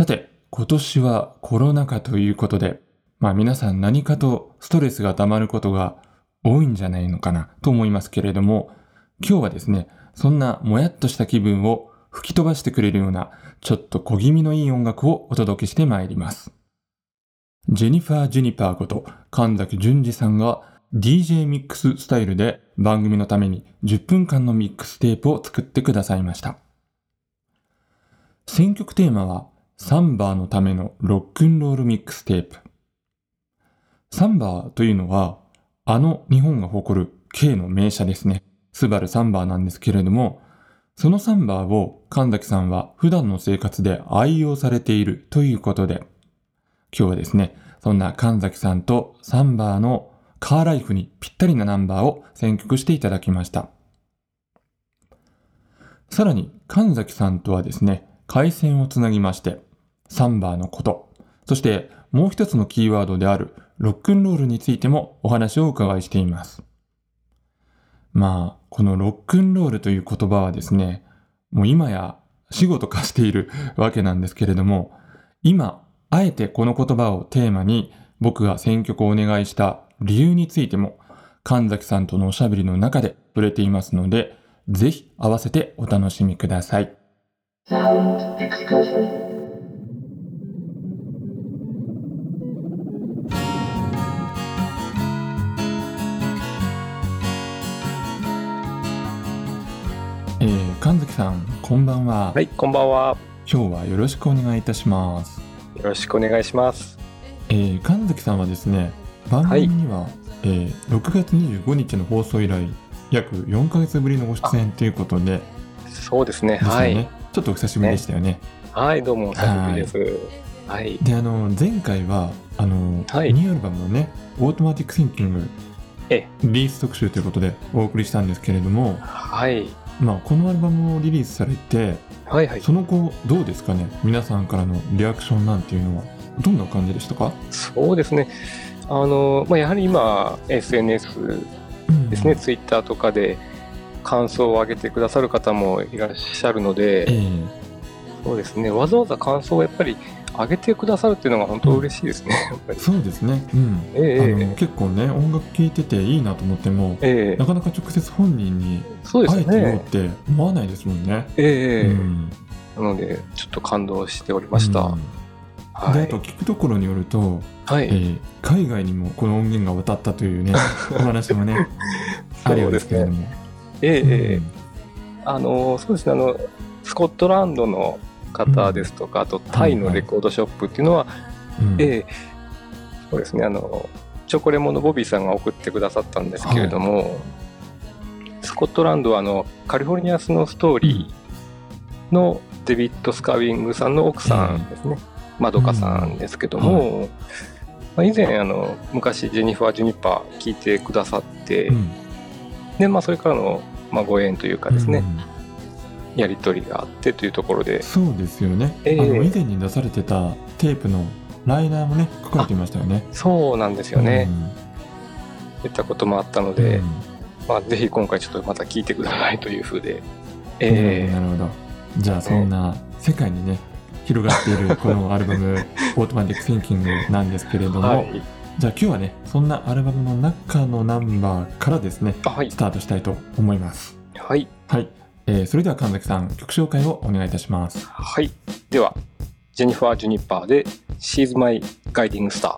さて、今年はコロナ禍ということで、まあ皆さん何かとストレスが溜まることが多いんじゃないのかなと思いますけれども、今日はですね、そんなもやっとした気分を吹き飛ばしてくれるような、ちょっと小気味のいい音楽をお届けしてまいります。ジェニファー・ジュニパーこと神崎淳二さんが DJ ミックススタイルで番組のために10分間のミックステープを作ってくださいました。選曲テーマはサンバーのためのロックンロールミックステープ。サンバーというのはあの日本が誇る K の名車ですね。スバルサンバーなんですけれども、そのサンバーを神崎さんは普段の生活で愛用されているということで、今日はですね、そんな神崎さんとサンバーのカーライフにぴったりなナンバーを選曲していただきました。さらに神崎さんとはですね、回線をつなぎまして、サンバーのこと、そしてもう一つのキーワードであるロックンロールについてもお話をお伺いしています。まあ、このロックンロールという言葉はですね、もう今や死語と化しているわけなんですけれども、今、あえてこの言葉をテーマに僕が選曲をお願いした理由についても神崎さんとのおしゃべりの中で触れていますので、ぜひ合わせてお楽しみください。さん、こんばんは。はい、こんばんは。今日はよろしくお願いいたします。よろしくお願いします。えー、神崎さんはですね、番組には、はい、えー、6月25日の放送以来、約4か月ぶりのご出演ということで、そうですね、すねはい。ちょっとお久しぶりでしたよね。ねはい、どうもお久しぶりです。はい。で、あの、前回は、あの、はい、ニューアルバムのね、オートマティック・シンキング、リリース特集ということでお送りしたんですけれども、はい。まあ、このアルバムをリリースされて、はいはい、その後どうですかね？皆さんからのリアクションなんていうのはどんな感じでしたか？そうですね。あの、まあ、やはり今 SNS ですね、うん、ツイッターとかで感想を上げてくださる方もいらっしゃるので、えー、そうですね。わざわざ感想をやっぱり上げてくださるっていうのが本当嬉しいですね、うん、そうですね、うん。えー、あの結構ね音楽聴いてていいなと思っても、えー、なかなか直接本人に会えてよって思わないですもんね。ええ、うん、なのでちょっと感動しておりました。はい、であと聞くところによると、はい。えー、海外にもこの音源が渡ったというね お話もねあるようですけれども。ええ、あのそうですね。あのスコットランドの方ですとか、あとタイのレコードショップっていうのは、ええそうですね。あのチョコレモンのボビーさんが送ってくださったんですけれども、はい、スコットランドはあのカリフォルニアスのストーリーのデビッド・スカウィングさんの奥さんですね、まどかさんですけども、まあ、以前あの昔ジェニファー・ジュニッパー聞いてくださって、うん、でまあ、それからの、まあ、ご縁というかですね、うんやり取りがあってというところで。そうですよね、えー、あの以前に出されてたテープのライナーもね書かれていましたよね。そうなんですよね、うん、いったこともあったので、うん、まあ、ぜひ今回ちょっとまた聞いてくださいというふうで、えー、なるほどじゃあそんな世界にね広がっている このアルバム「オートマティック・シンキング」なんですけれども、はい、じゃあ今日はねそんなアルバムの中のナンバーからですね、はい、スタートしたいと思います。はい、はいえー、それでは神崎さん曲紹介をお願いいたします。はい。ではジェニファー・ジュニッパーで「She's My Guiding Star」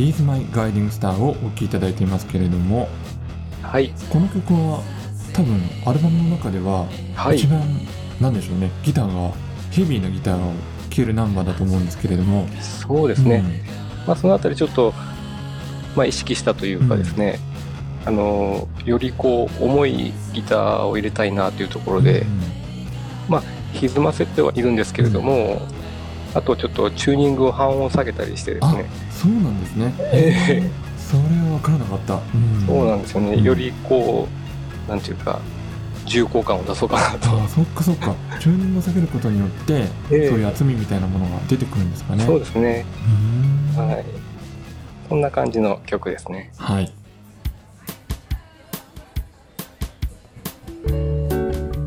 She's My Guiding Star」をお聴きいただいていますけれどもはい。この曲は多分アルバムの中でははい。一番、なんでしょうねギターがヘビーなギターを聴けるナンバーだと思うんですけれども。そうですね、まあ、そのあたりちょっと、まあ、意識したというかですね、あのよりこう重いギターを入れたいなというところうん。で、歪ませてはいるんですけれども、あとちょっとチューニングを半音下げたりしてですね。そうなんですね。ええ。それは分からなかった、うん。そうなんですよね、うん。よりこうなんていうか重厚感を出そうかなと、あそっかそっか。チューニングを下げることによって、ええ。そういう厚みみたいなものが出てくるんですかね。そうですね。はい。そんな感じの曲ですね。はい。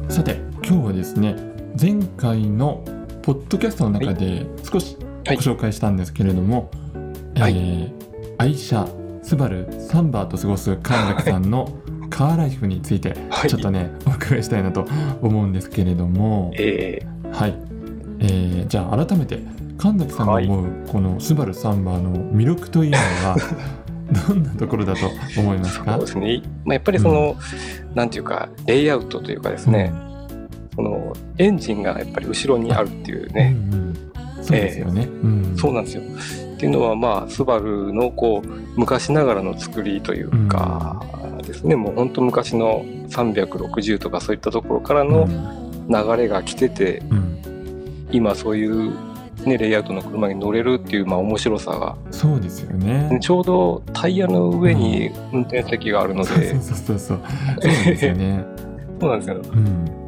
さて今日はですね前回のポッドキャストの中で少しごはい紹介したんですけれども、はい。えー愛車スバルサンバーと過ごす神崎さんのカーライフについてはい。ちょっとね、お伺いしたいなと思うんですけれども、えはい、えーじゃあ改めて神崎さんが思うこのスバルサンバーの魅力というのは どんなところだと思いますか？そうですね、まあ、やっぱりその、なんていうかレイアウトというかですね、そのエンジンがやっぱり後ろにあるっていううんね、うんうん。そうですよね、うん。そうなんですよ。っていうのはまあスバルのこう昔ながらの作りというかですね、もう本当昔の360とかそういったところからの流れが来てて、うん。うん今そういう、ね、レイアウトの車に乗れるっていうまあ面白さが。そうですよね。ちょうどタイヤの上に運転席があるのそうで、そうそうそうそう。そうなんですよね、そうなんですよ。うん。な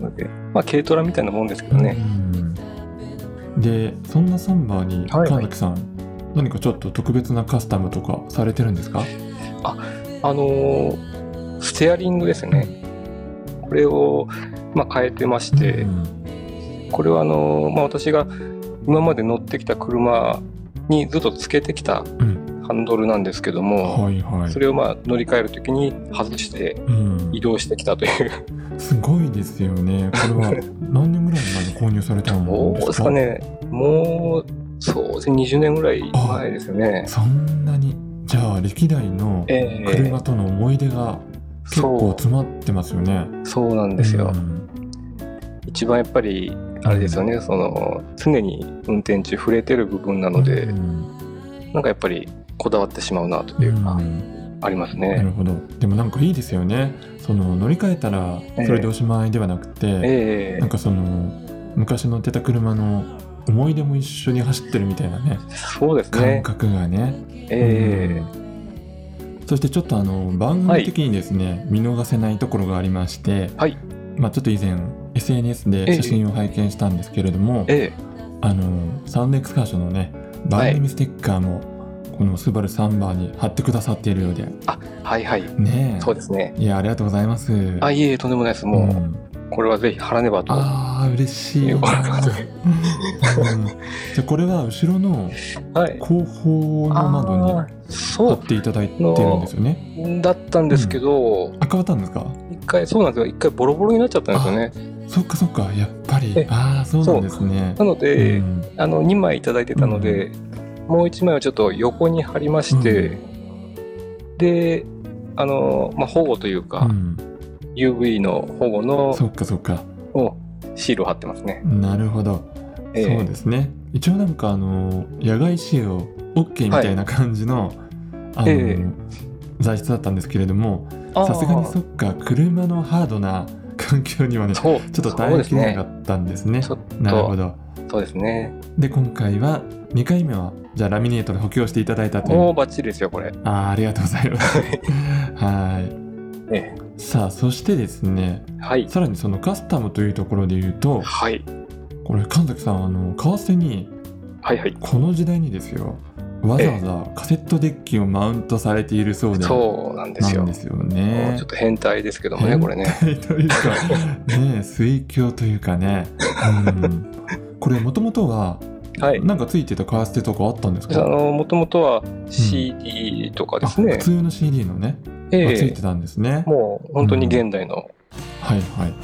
のでまあ軽トラみたいなもんですけどね、うん。でそんなサンバーにはいはい。神崎さん、何かちょっと特別なカスタムとかされてるんですか？あのーステアリングですね。これを、まあ、変えてまして、うん。これはあのーまあ、私が今まで乗ってきた車にずっとつけてきたうん。ハンドルなんですけども、はいはい。それをまあ乗り換える時に外してうん。移動してきたというすごいですよね。これは 何年ぐらい前に購入されたんですか？ですかね。もうそうですね。20年ぐらい前ですよね。そんなにじゃあ歴代のええ。車との思い出が結構そ詰まってますよね。うそうなんですよ、うん。一番やっぱりあれですよね、その常に運転中触れてる部分なので、うん。なんかやっぱりこだわってしまうなというか、うんありますなね。るほど。でもなんかいいですよね。その乗り換えたらそれでおしまいではなくて、ええなんかその昔乗ってた車の思い出も一緒に走ってるみたいなねそうです感ね。覚がね。えうんそしてちょっとあの番組的にですね、見逃せないところがありまして、はいまあ、ちょっと以前 SNS で写真を拝見したんですけれども、ええあのサウンドエクスカーションのね番組ステッカーもこのスバルサンバーに貼ってくださっているようで。はいはい。ねえ。そうですね。いやありがとうございます。あ、いえとんでもないです。もう、ん。これはぜひ貼らねばと。あー嬉しい。うん。じゃあこれは後ろのはい。後方の窓に貼っていただいてるんですよね。うだったんですけど、あ変わったんですか？一回、そうなんですよ。一回ボロボロになっちゃったんですよね。そっかそっか。やっぱり。えああそうなんですね。なので、うん。あの、2枚いただいてたので、もう1枚はちょっと横に貼りまして、で、あの、まあ、保護というか、うん。UV の保護のそっかそっか。をシールを貼ってますね。なるほど、ええ。そうですね。一応なんかあの野外使用 OK みたいな感じの,、あのええ。材質だったんですけれどもさすがにそっか車のハードな環境にはねちょっと耐えきれなかったんですね。ちょっなるほど。と、そうですね。で今回は2回目はじゃあラミネートで補強していただいたというもうバッチリですよ、これ。あーありがとうございます はいえさあそしてですねえはい。さらにそのカスタムというところで言うとはい。これ神崎さんあの為替にはいはい。この時代にですよわざわざカセットデッキをマウントされているそうでそうなんですよ。ですよもねうちょっと変態ですけどもね、これね。変態というかね 水鏡というかね、うん、これもともとははい。なんかついてたカーステとかあったんですか？あの、もともとは CD とかですね。あ普。通の CD のね、えがついえてたんですね。もう本当に現代の。はいはい、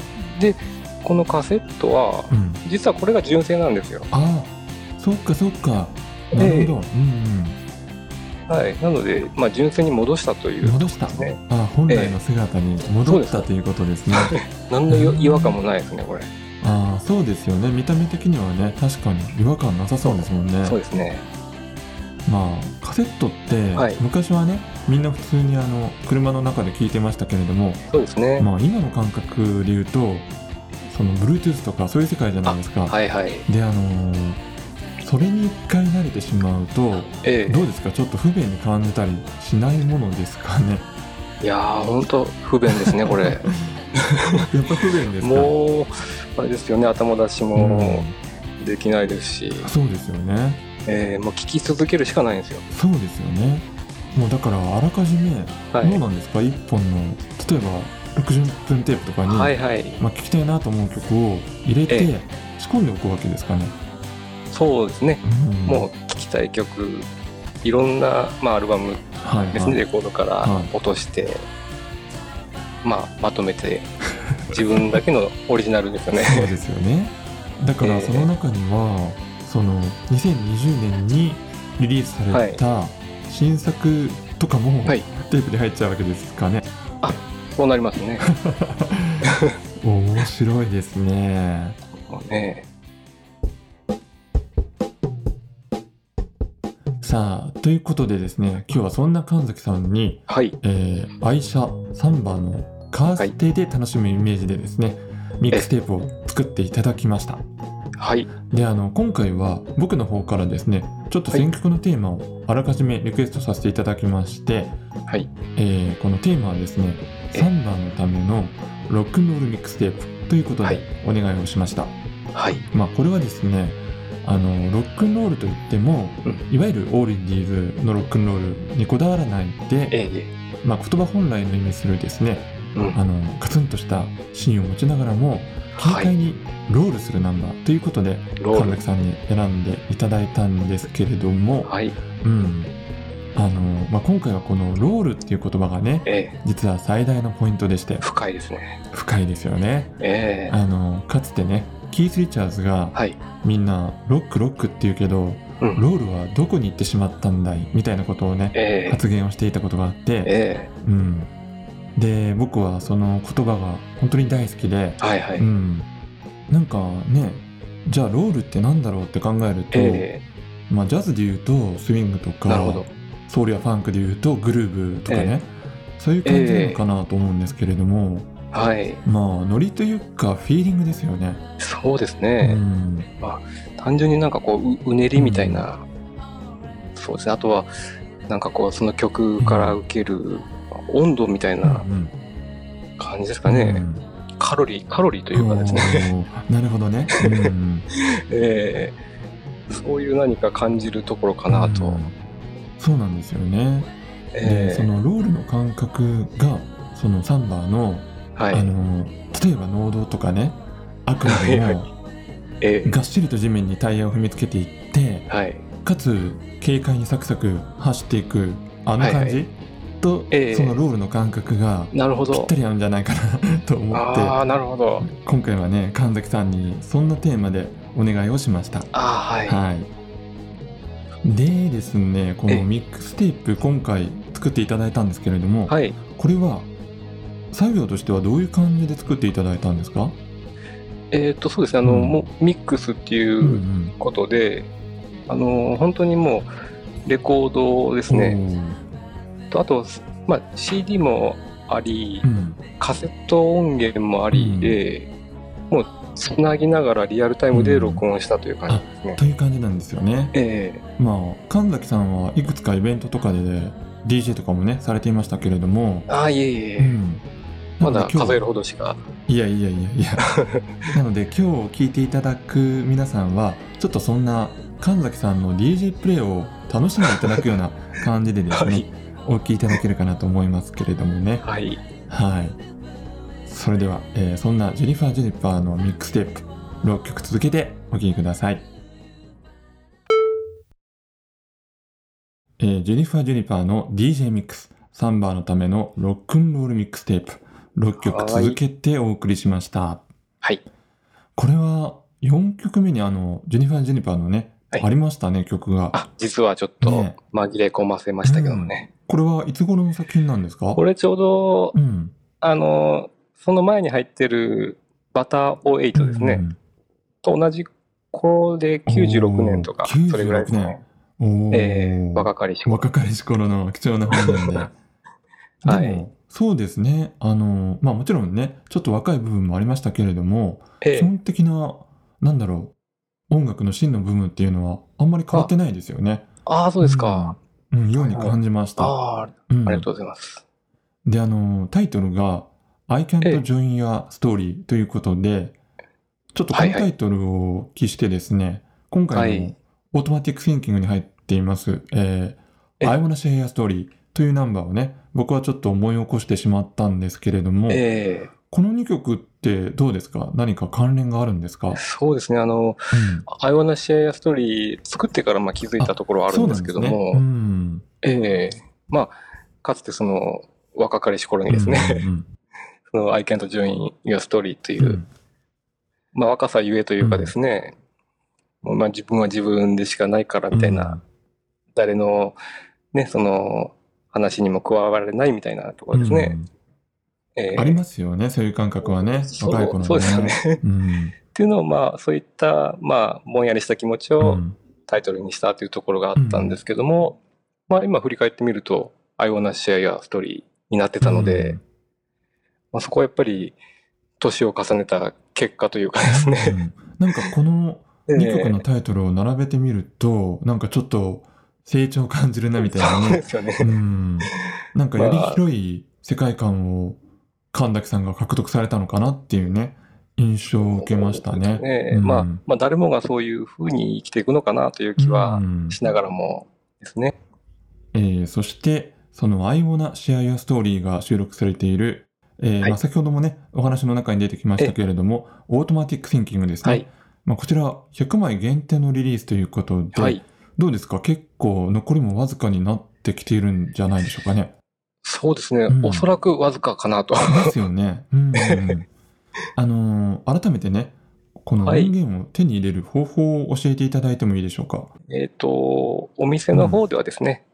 このカセットは、うん、実はこれが純正なんですよ。ああそっかそっか。なるほど、うんうん。はい、なので、まあ、純粋に戻したという、戻した、ね。あ本来の姿に戻った、ということですね。何の違和感もないですね、これ。ああそうですよね見た目的にはね確かに違和感なさそうですもんねそうですね。まあカセットって、はい昔はねみんな普通にあの車の中で聞いてましたけれども、そうですね。まあ今の感覚で言うとその Bluetooth とかそういう世界じゃないですか、はいはい。であのーそれに一回慣れてしまうとえどうですか？ちょっと不便に感じたりしないものですかね？えいやー、本当不便ですね、これ。やっぱ不便ですか。もう、あれですよね、頭出しうん。もできないですし、そうですよね。ええもう聞き続けるしかないんですよ。そうですよね。もうだからあらかじめはい。どうなんですか、一本の例えば60分テープとかに、はいはい。まあ、聞きたいなと思う曲を入れてえ仕込んでおくわけですかね、そうですね。うん。もう聴きたい曲、いろんな、まあ、アルバムはいですね、はい。レコードからはい。落として、まあ、まとめて、自分だけのオリジナルですよね。そうですよね。だからええその中には、その2020年にリリースされた新作とかも、はい。テープで入っちゃうわけですかね。そうなりますね。面白いですね。ね。さあということでですね今日はそんな神崎さんに、はい。えー愛車サンバのカーステで楽しむイメージでですね、ミックステープを作っていただきましたはい。であの今回は僕の方からですねちょっと選曲のテーマをあらかじめリクエストさせていただきまして、はい。えーこのテーマはですねえサンバーのためのロックンロールミックステープということはいでお願いをしました、はい。まあこれはですねあのロックンロールといっても、うんいわゆるオールディーズのロックンロールにこだわらないで、ええまあ、言葉本来の意味するですねうん。あのガツンとしたシーンを持ちながらも軽はい。快にロールするナンバーということで、神崎。さんに選んでいただいたんですけれども、はい。うん。あのまあ、今回はこのロールっていう言葉がねええ。実は最大のポイントでして。深いですね。深いですよね。ええ。あのかつてねキース・リチャーズがはい。みんなロックロックって言うけどうん。ロールはどこに行ってしまったんだい？みたいなことをねええ。発言をしていたことがあって、え。うん、で僕はその言葉が本当に大好きで、えはいはい。うん、なんかねじゃあロールってなんだろうって考えると、えまあ、ジャズで言うとスイングとかえなるほど。ソウルやファンクで言うとグルーブとかね、そういう感じなのかなと思うんですけれども、はい。まあノリというかフィーリングですよね。そうですうね。ん単純になんかこう、ううねりみたいな。そうですね。あとは、なんかこう、その曲から受ける温度みたいなうん感じですかね。うんカロリー、カロリーというかですね。なるほどね。うん ええそういう何か感じるところかなと。うんそうなんですよね。でええそのロールの感覚がそのサンバーの,、はい。あの例えば農道とかね悪路でもええがっしりと地面にタイヤを踏みつけていってはい。かつ軽快にサクサク走っていくあの感じ、はいはと、ええそのロールの感覚がなるほどぴった。り合うんじゃないかな と思ってああ、なるほど。今回はね神崎さんにそんなテーマでお願いをしました。ああ、はい。はい。でですね、こええのミックステープ今回作っていただいたんですけれども、はい。これは作業としてはどういう感じで作っていただいたんですか？えっと、そうですね。あの、うんもうミックスっていううんことで、あの、本当にもう、レコードですうん。ね。とあと、まあ、CD もあり。う、ん。カセット音源もありで、もう、つなぎながらリアルタイムで録音したという感じですね。という感じなんですよね。ええまあ神崎さんはいくつかイベントとかで、DJ とかもねされていましたけれども、ああ、いえいえ。うん。まだ数えるほどしか。いやいやいやいや なので今日聞いていただく皆さんはちょっとそんな神崎さんの DJ プレイを楽しんでいただくような感じでですね、はいお聞きいただけるかなと思いますけれどもねはい。はいそれでは、えーそんなジェニファー・ジェニファーのミックステープ6曲続けてお聴きください、えージェニファー・ジェニファーの DJ ミックスサンバーのためのロックンロールミックステープ6曲続けてお送りしましたはい。これは4曲目にあのジェニファー・ジェニファーのねありましたね、曲が。あ、実はちょっとね紛れ込ませましたけどもね。これはいつ頃の作品なんですか？これちょうど、うん。あの、その前に入ってるバター08ですね。うんと同じ頃で96年とかそれぐらいですね。えー若かりし頃。若かりし頃の貴重な本なんで。はいそうですね。あの、まあもちろんね、ちょっと若い部分もありましたけれども、え基本的な、なんだろう、音楽の芯の部分っていうのはあんまり変わってないですよね。ああ、そうですか。うん。うん、ように感じました。ああ、うん。ありがとうございます。で、あの、タイトルが I え can't え join your story ということで、ちょっとこのタイトルを記してですね、今回のはい。オートマティックシンキングに入っています、ええー、I wanna share your story というナンバーをね、僕はちょっと思い起こしてしまったんですけれども、えこの2曲ってどうですか？何か関連があるんですか、えそうですね。あの、うん、I wanna share a story 作ってからまあ気づいたところはあるんですけども、そうなんええ。まあ、かつてその若かりし頃にうんですね、うん その I can't join your story という、うん。うんまあ若さゆえというかですね、まあ自分は自分でしかないからみたいな、誰のね、その話にも加われないみたいなところですね。ええありますよね、そういう感覚はね、若い頃のそうですよね。うんっていうのをまあそういったまあぼんやりした気持ちうをんタイトルにしたというところがあったんですけども、まあ今振り返ってみると I wanna share your story になってたので、うんまあ、そこはやっぱり年を重ねた結果というかですね。うんなんかこの ええ2曲のタイトルを並べてみると、なんかちょっと成長を感じるなみたいなそうねで。すよね。うん。なんかよりまあ広い世界観を神崎さんが獲得されたのかなっていうね、印象を受けましたね。ねうんまあ、まあ誰もがそういうふうに生きていくのかなという気はうんしながらもですね。えーそして、その I wanna share your story が収録されている、えーはいまあ、先ほどもね、お話の中に出てきましたけれども、オートマティック・シンキングですね。はい。まあ、こちら100枚限定のリリースということで、はい。どうですか？結構残りもわずかになってきているんじゃないでしょうかね。そうですね。うんおそらくわずかかなと。ですよね。うんうんうん あのー改めてね、このはい音源を手に入れる方法を教えていただいてもいいでしょうか？えっと、お店の方ではですね、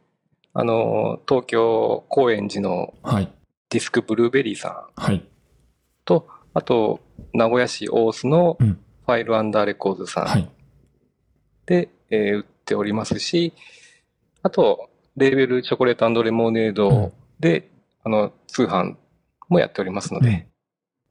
あの、東京高円寺のはい。ディスクブルーベリーさんはい。と、あと、名古屋市大須のうんファイルアンダーレコーズさんはい。で、えー売っておりますし、あと、レーベルチョコレートレモネードで、あの、通販もやっておりますので、うん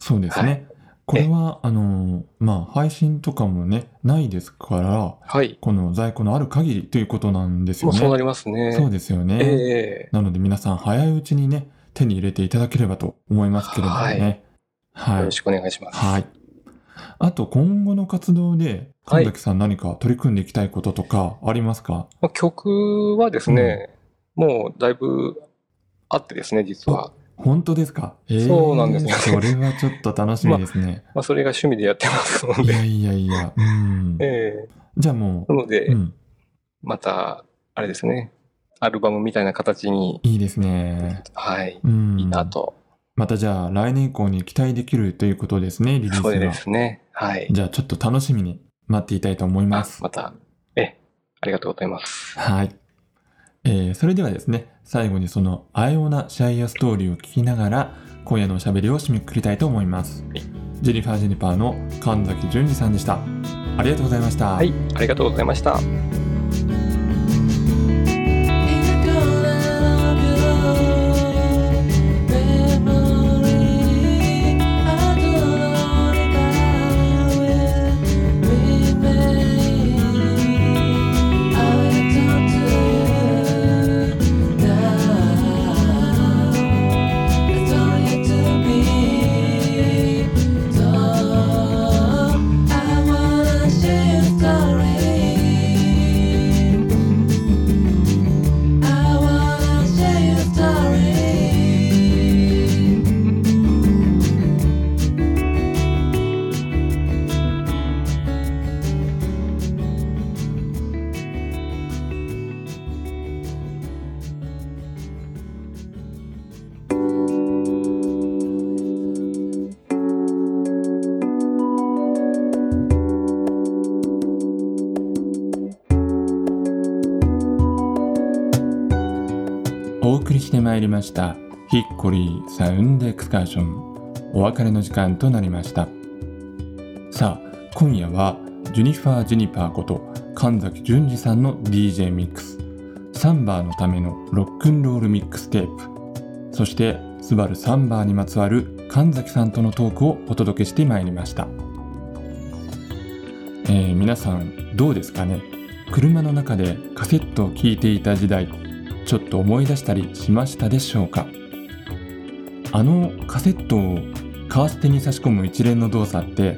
そうですね。これは、あのーまあ、配信とかもね、ないですから、はい。この在庫のある限りということなんですよね。そうなりますね。そうですよね。ええなので皆さん早いうちにね、手に入れていただければと思いますけれどもね。はい。よろしくお願いします。はい。あと、今後の活動で、はい神崎さん何か取り組んでいきたいこととかありますか、まあ曲はですね、もうだいぶあってですね、実は。本当ですか、えーそうなんですよそれはちょっと楽しみですね。まあ、それが趣味でやってますので。いやいやいや。うん。ええじゃあもなので、う、うん。また、あれですね、アルバムみたいな形に、いいですね。はい、うん。いいなと。またじゃあ来年以降に期待できるということですね、リリースが。そうですね。はい。じゃあちょっと楽しみに待っていたいと思いまあす。また、え、ありがとうございます。はい。えーそれではですね、最後にその、あやおなシャイアストーリーを聞きながら、今夜のおしゃべりを締めくくりたいと思います。はいジェニファー・ジェニパーの神崎淳二さんでした。ありがとうございました。はい、ありがとうございました。まいりました。ヒッコリーサウンドエクスカーション。お別れの時間となりました。さあ今夜はジェニファー・ジュニパーこと神崎淳二さんの DJ ミックス。サンバーのためのロックンロールミックステープ。そしてスバルサンバーにまつわる神崎さんとのトークをお届けしてまいりました、えー皆さんどうですかね？車の中でカセットを聴いていた時代。ちょっと思い出したりしましたでしょうか？あのカセットをカーステに差し込む一連の動作って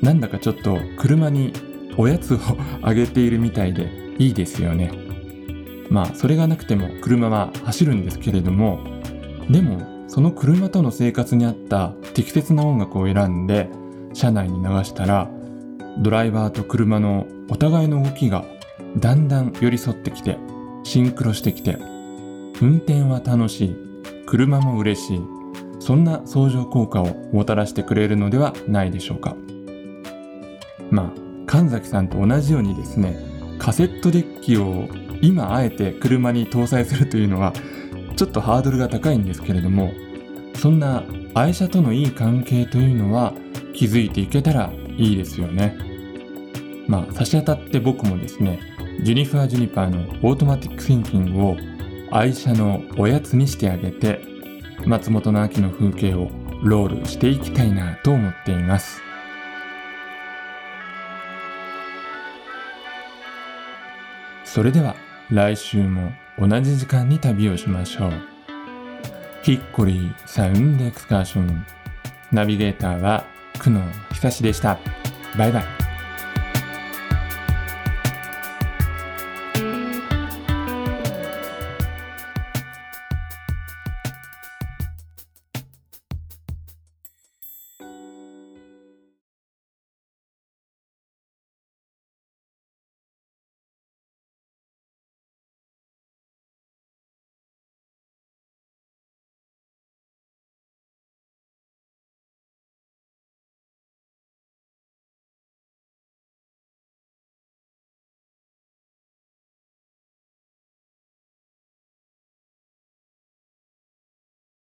なんだかちょっと車におやつをあげているみたいでいいですよね。まあそれがなくても車は走るんですけれどもでもその車との生活に合った適切な音楽を選んで車内に流したらドライバーと車のお互いの動きがだんだん寄り添ってきてシンクロしてきて運転は楽しい車も嬉しいそんな相乗効果をもたらしてくれるのではないでしょうか。まあ神崎さんと同じようにですねカセットデッキを今あえて車に搭載するというのはちょっとハードルが高いんですけれどもそんな愛車とのいい関係というのは気づいていけたらいいですよね。まあ差し当たって僕もですねジュニファー・ジュニパーのオートマティック・シンキングを愛車のおやつにしてあげて松本の秋の風景をロールしていきたいなと思っています。それでは来週も同じ時間に旅をしましょう。ヒッコリーサウンドエクスカーションナビゲーターは久野久志でした。バイバイ。